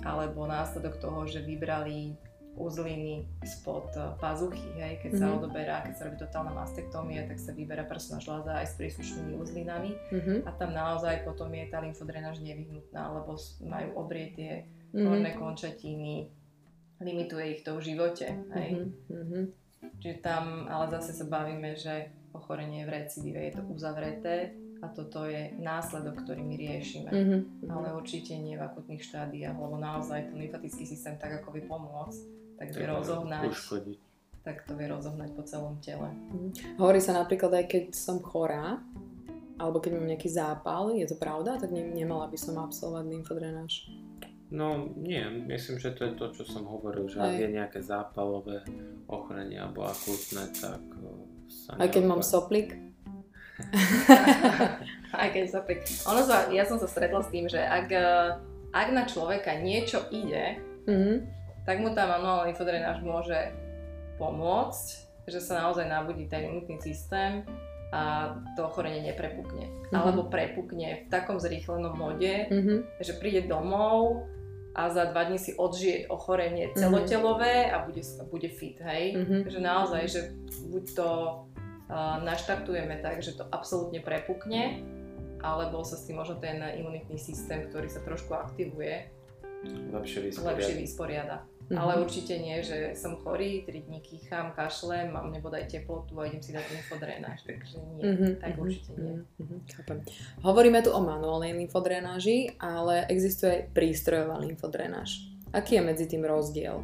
alebo následok toho, že vybrali uzliny spod e, pazuchy, hej, keď sa Mhm. odoberá, keď sa robí totálna mastektómia, tak sa vyberá prsná žľaza aj s príslušnými uzlinami Mhm. a tam naozaj potom je tá lymfodrenáž nevyhnutná, lebo majú obrietie Mhm. horné končatiny, limituje ich to v živote. Hej. Mhm. Mhm. Čiže tam ale zase sa bavíme, že ochorenie v recidíve, je to uzavreté a toto je následok, ktorý my riešime. Mhm. Ale určite nie v akutných štádiách, lebo naozaj ten lymfatický systém tak ako vie pomôcť, tak vie rozohnať, uškodiť. tak to vie rozohnať po celom tele. Hovorí sa napríklad aj keď som chorá, alebo keď mám nejaký zápal, je to pravda? Tak ne- nemala by som absolvovať lymfodrenáž. No nie, myslím, že to je to, čo som hovoril, že ak je nejaké zápalové ochorenie alebo akútne, tak eh, sa Aj keď mám soplik? [laughs] Aj keď sa pek... Ono sa, ja som sa stretla s tým, že ak, eh, ak na človeka niečo ide, Mhm. tak mu tá manuálna lymfodrenáž môže pomôcť, že sa naozaj nabudí ten imunitný systém a to ochorenie neprepukne. Mhm. Alebo prepukne v takom zrýchlenom mode, Mhm. že príde domov a za dva dní si odžije ochorenie Mhm. celotelové a bude, bude fit, hej? Mhm. Že naozaj, že buď to naštartujeme tak, že to absolútne prepukne, alebo sa s tým možno ten imunitný systém, ktorý sa trošku aktivuje, lepšie lepšie vysporiadať. vysporiada. Mhm. Ale určite nie, že som chorý, 3 dní kýcham, kašlem, mám nebodaj teplotu a idem si dať lymfodrenáž, takže nie, Mhm, tak mhm, určite nie. mhm, mhm, chápem. Hovoríme tu o manuálnej lymfodrenáži, ale existuje aj prístrojová lymfodrenáž. Aký je medzi tým rozdiel?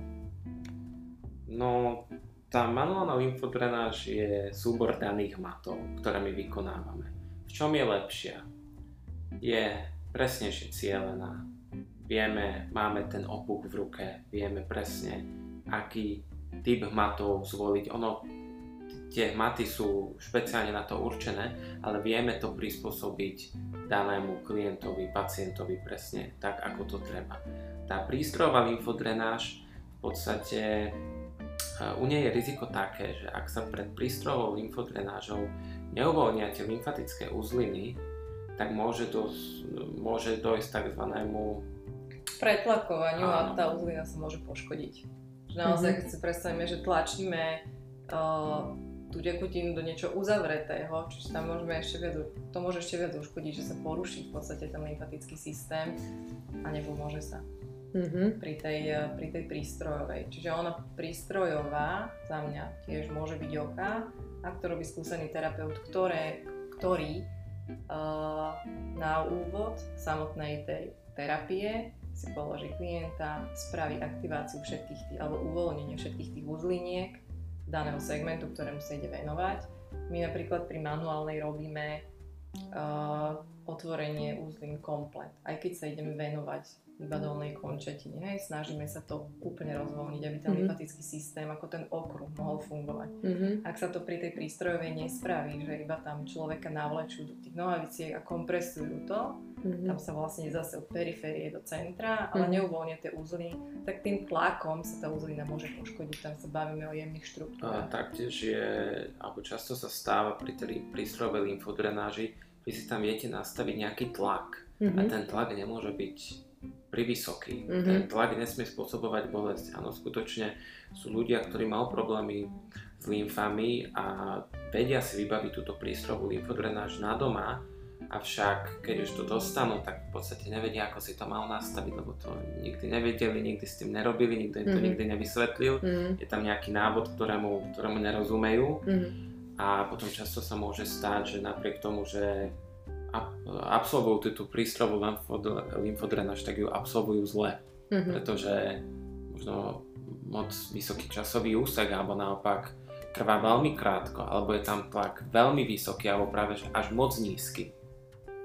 No, tá manuálna lymfodrenáž je súbor daných matov, ktoré my vykonávame. V čom je lepšia? Je presnejšie cielená. Vieme, máme ten opuch v ruke, vieme presne, aký typ matov zvoliť. Ono, tie maty sú špeciálne na to určené, ale vieme to prispôsobiť danému klientovi, pacientovi presne tak, ako to treba. Tá prístrojová lymfodrenáž v podstate u nej je riziko také, že ak sa pred prístrojovou lymfodrenážou neuvoľnia tie lymfatické uzliny, tak môže, dos, môže dojsť takzvanému pretlakovaniu a tá uzlina sa môže poškodiť. Že naozaj, Mhm. keď si predstavíme, že tlačíme uh, tú tekutinu do niečo uzavretého, čiže tam môžeme ešte viac, to môže ešte viac uškodiť, že sa poruší v podstate ten lymfatický systém a nepomôže sa Mhm. pri tej, eh, pri tej prístrojovej. Čiže ona prístrojová za mňa tiež môže byť oka, ak to robí skúsený terapeut, ktoré, ktorý uh, na úvod samotnej tej terapie si položí klienta, spraví aktiváciu všetkých tých, alebo uvoľnenie všetkých tých uzliniek daného segmentu, ktorému sa ide venovať. My napríklad pri manuálnej robíme uh, otvorenie úzlin komplet, aj keď sa ideme venovať iba dolnej končatine. Hej, snažíme sa to úplne rozvoľniť, aby ten Mhm. lymfatický systém, ako ten okruh, mohol fungovať. Mhm. Ak sa to pri tej prístrojovej nespraví, že iba tam človeka navlečú do tých nohaviciek a kompresujú to, Mhm. tam sa vlastne zase od periférie do centra, ale Mhm. neuvoľnia tie uzly, tak tým tlakom sa tá uzlina môže poškodiť. Tam sa bavíme o jemných A štruktúrach. taktiež je, alebo často sa stáva pri tej prístrojovej lymfodrenáži, vy si tam viete nastaviť nejaký tlak a Mhm. ten tlak nemôže byť privysoký. Mhm. Ten tlak nesmie spôsobovať bolesť. Áno, skutočne sú ľudia, ktorí majú problémy s lymfami a vedia si vybaviť túto prístrojovú lymfodrenáž na doma, avšak keď už to dostanú, tak v podstate nevedia, ako si to mal nastaviť, lebo to nikdy nevedeli, nikdy s tým nerobili, nikto im to mm-hmm. nikdy nevysvetlil. Mm-hmm. Je tam nejaký návod, ktorému, ktorému nerozumejú mm-hmm. a potom často sa môže stať, že napriek tomu, že absolvujú túto prístrojovú lymfodrenáž, tak ju absolvujú zle, mm-hmm. pretože možno moc vysoký časový úsek alebo naopak trvá veľmi krátko, alebo je tam tlak veľmi vysoký, alebo práve až moc nízky.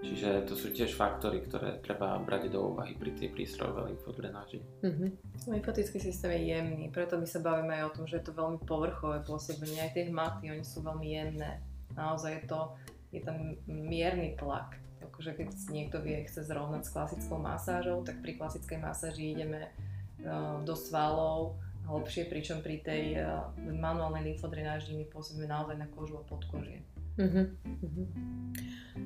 Čiže to sú tiež faktory, ktoré treba brať do úvahy pri tej prístrojovej lymfodrenáži. Mm-hmm. Lymfatický systém je jemný, preto my sa bavíme aj o tom, že je to veľmi povrchové pôsobenie. Aj tie hmaty, oni sú veľmi jemné. Naozaj je to, je tam mierny tlak. Takže keď niekto vie, chce zrovnať s klasickou masážou, tak pri klasickej masáži ideme uh, do svalov, hlbšie, pričom pri tej uh, manuálnej lymfodrenáži my pôsobíme naozaj na kožu a podkožie. Uh-huh. Uh-huh.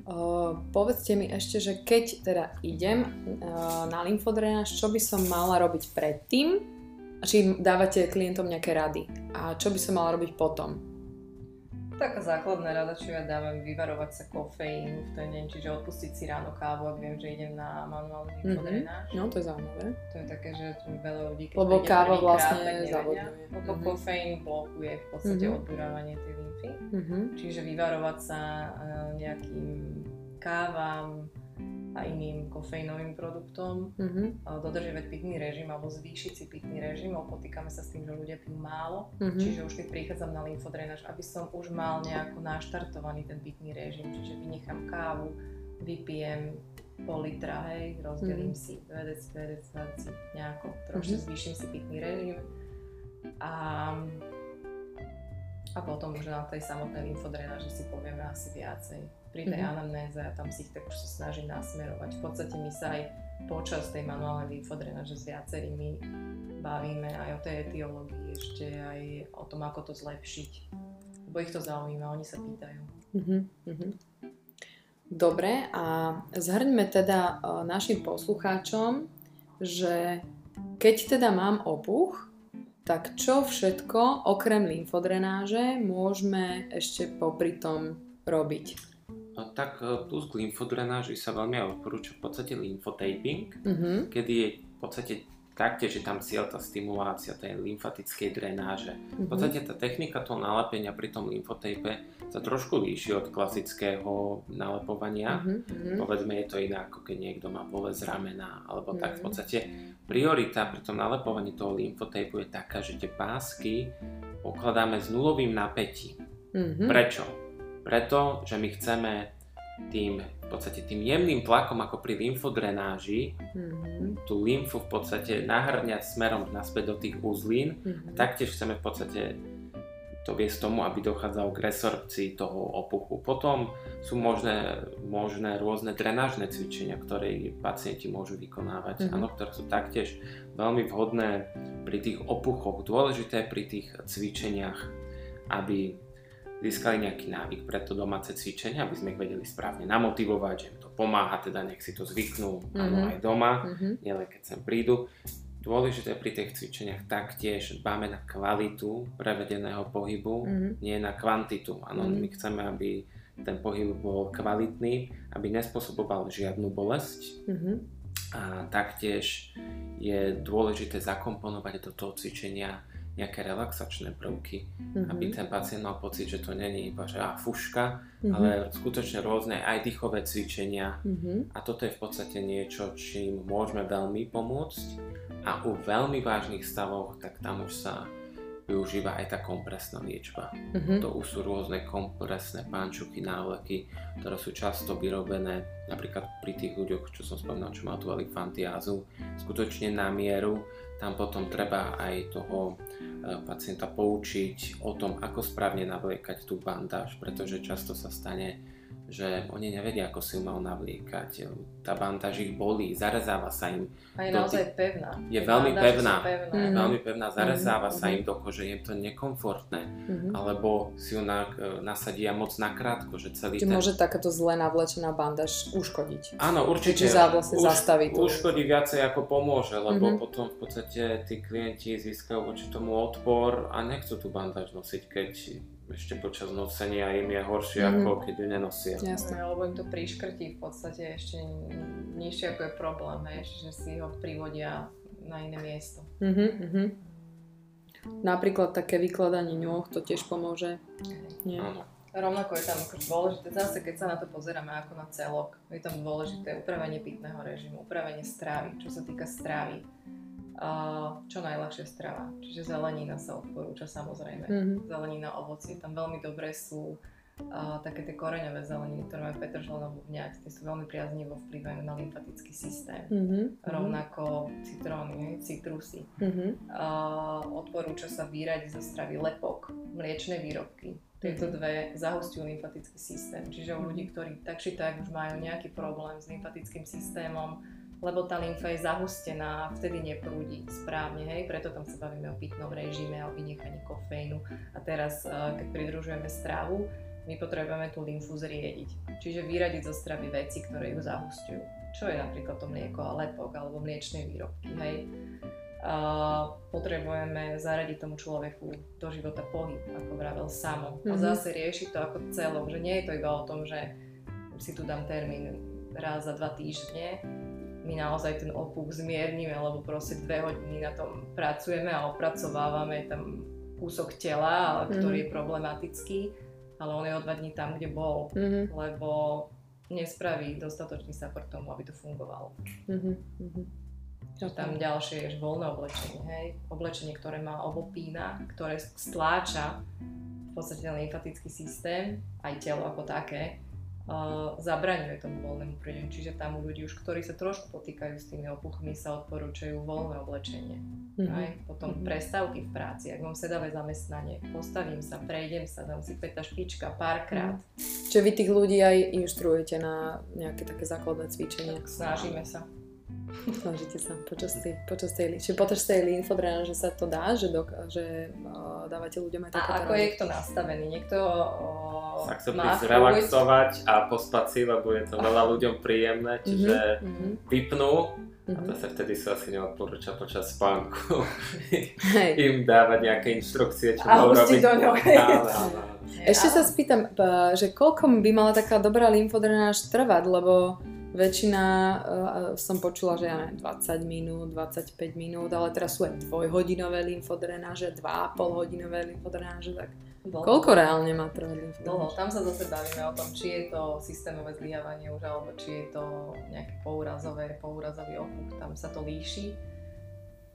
Uh, povedzte mi ešte, že keď teda idem uh, na lymfodrenáž, čo by som mala robiť predtým? Či dávate klientom nejaké rady? A čo by som mala robiť potom? Taká základná rada, čo ja dávam, vyvarovať sa kofeínu v ten deň, čiže odpustiť si ráno kávu, ak viem, že idem na manuálny mm-hmm. No, to je zaujímavé. To je také, že veľa ľudí, keď Lebo káva vlastne zavodňuje. Lebo mm-hmm. kofeín blokuje v podstate mm-hmm. odburávanie tej lymfy. Mm-hmm. Čiže vyvarovať sa uh, nejakým kávam, a iným kofeínovým produktom, mm-hmm. dodržiavať pitný režim alebo zvýšiť si pitný režim, lebo potýkame sa s tým, že ľudia pijú málo, mm-hmm. čiže už keď prichádzam na lymfodrenáž, aby som už mal nejako naštartovaný ten pitný režim, čiže vynechám kávu, vypijem pol litra, hej, rozdelím mm-hmm. si vedec, vedec, vedec, nejako trošku mm-hmm. zvýšim si pitný režim a a potom už na tej samotnej lymfodrenáži si povieme asi viacej pri tej mm-hmm. anamnéze a tam si ich tak už snažím nasmerovať. V podstate my sa aj počas tej manuálnej lymfodrenáže s viacerými bavíme aj o tej etiológii ešte, aj o tom, ako to zlepšiť. Lebo ich to zaujíma, oni sa pýtajú. Mm-hmm. Dobre, a zhrňme teda uh, našim poslucháčom, že keď teda mám opuch, tak čo všetko okrem lymfodrenáže môžeme ešte popri tom robiť? No, tak e, plus k lymfodrenáži sa veľmi odporúča v podstate lymfotaping, mm-hmm. kedy je v podstate taktiež je tam cieľ tá stimulácia tej lymfatickej drenáže. Mm-hmm. V mhm. podstate tá technika toho nalepenia pri tom lymfotape sa trošku líši od klasického nalepovania. Mm-hmm. Povedzme, je to iné ako keď niekto má bolesť ramena, alebo mm-hmm. tak v mhm. podstate priorita pri tom nalepovaní toho lymfotapeu je taká, že tie pásky pokladáme s nulovým napätím. Mm-hmm. Prečo? Preto, že my chceme tým, v podstate tým jemným tlakom ako pri lymfodrenáži mm-hmm. tú lymfu v podstate nahrňať smerom naspäť do tých uzlín mm-hmm. a taktiež chceme v podstate to viesť tomu, aby dochádzalo k resorpcii toho opuchu. Potom sú možné, možné rôzne drenážne cvičenia, ktoré pacienti môžu vykonávať, mm-hmm. ano, ktoré sú taktiež veľmi vhodné pri tých opuchoch. Dôležité pri tých cvičeniach, aby získali nejaký návyk pre to domáce cvičenie, aby sme ich vedeli správne namotivovať, že im to pomáha, teda nech si to zvyknú mm-hmm. áno, aj doma, mm-hmm. nielen keď sem prídu. Dôležité pri tých cvičeniach taktiež dbáme na kvalitu prevedeného pohybu, mm-hmm. nie na kvantitu. Áno, mm-hmm. my chceme, aby ten pohyb bol kvalitný, aby nespôsoboval žiadnu bolesť. Mm-hmm. A taktiež je dôležité zakomponovať do toho cvičenia nejaké relaxačné prvky, mm-hmm. aby ten pacient mal pocit, že to není iba že fuška, mm-hmm. ale skutočne rôzne aj dýchové cvičenia mm-hmm. a toto je v podstate niečo, čím môžeme veľmi pomôcť a u veľmi vážnych stavoch, tak tam už sa využíva aj tá kompresná liečba. Mm-hmm. To už sú rôzne kompresné pančuky, návleky, ktoré sú často vyrobené napríklad pri tých ľuďoch, čo som spomínal, čo má tu fantiázu, skutočne na mieru. Tam potom treba aj toho pacienta poučiť o tom, ako správne navliekať tú bandáž, pretože často sa stane, že oni nevedia, ako si ju mal navliekať. Tá bandáž ich bolí, zarezáva sa im. A je naozaj pevná. Je veľmi pevná. pevná. Mm-hmm. Veľmi pevná, zarezáva mm-hmm. sa im do kože, je to nekomfortné. Mm-hmm. Alebo si ju na, nasadia moc nakrátko, že celý Či ten... môže takáto zle navlečená bandáž uškodiť. Áno, určite. Čiže za, vlastne Už, zastaviť. tú- uškodí viacej ako pomôže, lebo Mhm. potom v podstate tí klienti získajú voči tomu odpor a nechcú tú bandáž nosiť, keď ešte počas nosenia im je horšie, Mhm. ako keď ju nenosia. Jasné. No, lebo im to priškrtí v podstate ešte nižšie ako je problém, hej, že si ho privodia na iné miesto. Mhm, mhm. Napríklad také vykladanie ňôh, to tiež pomôže. Nie. Áno. Rovnako je tam akože dôležité, zase keď sa na to pozeráme ako na celok, je tam dôležité upravenie pitného režimu, upravenie stravy, čo sa týka stravy. Čo najľahšia strava, čiže zelenina sa odporúča samozrejme. Mhm. Zelenina, ovocie, tam veľmi dobré sú uh, také tie koreňové zeleniny, ktoré majú petržlenovú vňať, tie sú veľmi priaznivo vplyvajú na lymfatický systém. Mhm. Rovnako citróny, citrusy. Mhm. Uh, odporúča sa vyradiť zo stravy lepok, mliečne výrobky. Tieto Mhm. dve zahustujú lymfatický systém. Čiže u ľudí, ktorí tak či tak už majú nejaký problém s lymfatickým systémom, lebo tá lymfa je zahustená a vtedy neprúdi správne, hej, preto tam sa bavíme o pitnom režime, o vynechaní kofeínu. A teraz, uh, keď pridružujeme stravu, my potrebujeme tú lymfu zriediť. Čiže vyradiť zo stravy veci, ktoré ju zahustujú. Čo je napríklad to mlieko a lepok alebo mliečne výrobky, hej. Uh, potrebujeme zaradiť tomu človeku do života pohyb, ako vravel samo. A Mhm. zase riešiť to ako celok, že nie je to iba o tom, že si tu dám termín raz za dva týždne, my naozaj ten opuch zmiernime, lebo proste dve hodiny na tom pracujeme a opracovávame tam kúsok tela, ale ktorý je problematický, ale on je o dva dní tam, kde bol, Mhm. lebo nespraví dostatočný support tomu, aby to fungovalo. Mhm. Mhm. Čo tam ďalšie je voľné oblečenie, hej? Oblečenie, ktoré má obopína, ktoré stláča v podstate ten lymfatický systém, aj telo ako také, zabraňuje tomu voľnému prúdeniu. Čiže tam u ľudí už, ktorí sa trošku potýkajú s tými opuchmi, sa odporúčajú voľné oblečenie. Mhm. Aj potom Mhm. prestávky v práci, ak mám sedavé zamestnanie, postavím sa, prejdem sa, dám si päť špička párkrát, Čiže vy tých ľudí aj inštruujete na nejaké také základné cvičenia. tak snažíme sa. Snažíte sa počas tej, počas tej, čiže počas tej linfodrenáže sa to dá, že, dok, že uh, dávate ľuďom aj takéto A ako rady? je kto nastavený? Niekto o, Sa chce má prísť chuť, relaxovať a pospať si, lebo je to veľa ľuďom príjemné, čiže Mhm. vypnú a Mhm. zase vtedy sa asi neodporúča počas spánku Hej. im dávať nejaké inštrukcie, čo majú robiť. do áno. Ešte sa spýtam, že koľko by mala taká dobrá lymfodrenáž trvať, lebo väčšina, uh, som počula, že ja neviem, 20 minút, 25 minút, ale teraz sú aj dvojhodinové lymfodrenáže, 2,5 hodinové lymfodrenáže, tak Dlho. koľko reálne má trvať Dlho. lymfodrenáž? Tam sa zase bavíme o tom, či je to systémové zlyhávanie už, alebo či je to nejaké pourazové, pourazový opuch. Tam sa to líši.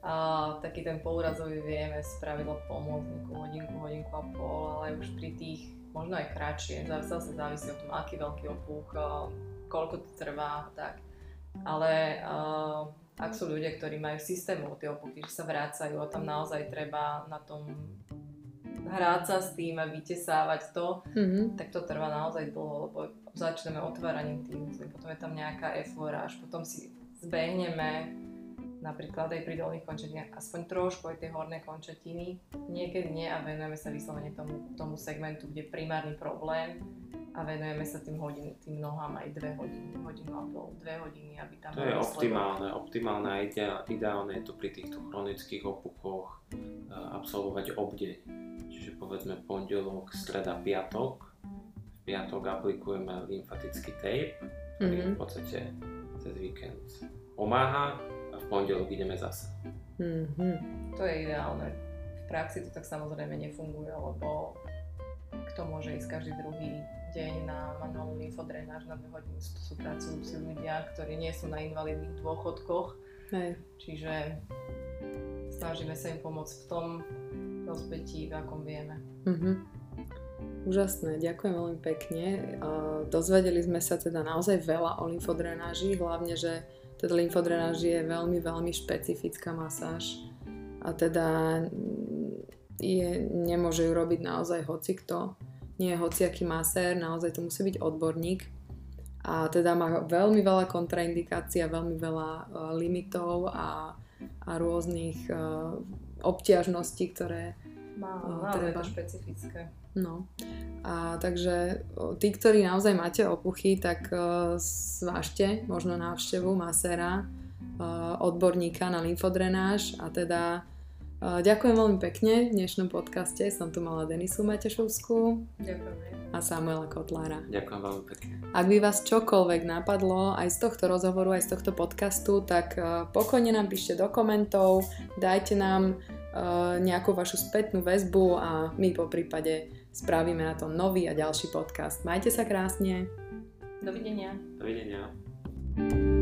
A taký ten pourazový vieme spravidlo pomôcť nejakú hodinku, hodinku a pol, ale už pri tých, možno aj kratšie, zase závisí o tom, aký veľký opuch, koľko to trvá, tak. Ale uh, ak sú ľudia, ktorí majú systémov tie opuchy, že sa vrácajú a tam naozaj treba na tom hrať sa s tým a vytesávať to, Mhm. tak to trvá naozaj dlho, lebo začneme otváraním tých uzlí, potom je tam nejaká efloráž, potom si zbehneme napríklad aj pri dolných končatinách aspoň trošku aj tie horné končatiny, niekedy nie a venujeme sa vyslovene tomu, tomu segmentu, kde je primárny problém a venujeme sa tým hodin, tým nohám aj dve hodiny, hodinu a pol, dve hodiny, aby tam To je výsledok. optimálne. Optimálne a ide- ideálne je to pri týchto chronických opuchoch e, absolvovať obdeň. Čiže povedzme pondelok, streda, piatok. V piatok aplikujeme lymfatický tape, ktorý Mhm. v podstate cez víkend pomáha a v pondelok ideme zase. Mhm. To je ideálne. V praxi to tak samozrejme nefunguje, lebo kto môže ísť každý druhý deň na manuálnu lymfodrenáž na dve hodiny. Sú, sú pracujúci ľudia, ktorí nie sú na invalidných dôchodkoch, Hej. čiže snažíme sa im pomôcť v tom rozpetí, v akom vieme. Mhm. Úžasné, ďakujem veľmi pekne. Dozvedeli sme sa teda naozaj veľa o lymfodrenáži, hlavne, že teda lymfodrenáž je veľmi, veľmi špecifická masáž a teda je, nemôže ju robiť naozaj hocikto. Nie hociaký masér, naozaj to musí byť odborník a teda má veľmi veľa kontraindikácií a veľmi veľa uh, limitov a, a rôznych uh, obťažností, ktoré Má, je treba. to špecifické. No. A takže tí, ktorí naozaj máte opuchy, tak uh, zvážte možno návštevu masera, uh, odborníka na lymfodrenáž a teda uh, ďakujem veľmi pekne. V dnešnom podcaste som tu mala Denisu Matešovskú Ďakujem. a Samuela Kotlára. Ďakujem veľmi pekne. Ak by vás čokoľvek napadlo aj z tohto rozhovoru, aj z tohto podcastu, tak uh, pokojne nám píšte do komentov, dajte nám uh, nejakú vašu spätnú väzbu a my po prípade spravíme na to nový a ďalší podcast. Majte sa krásne. Dovidenia. Dovidenia.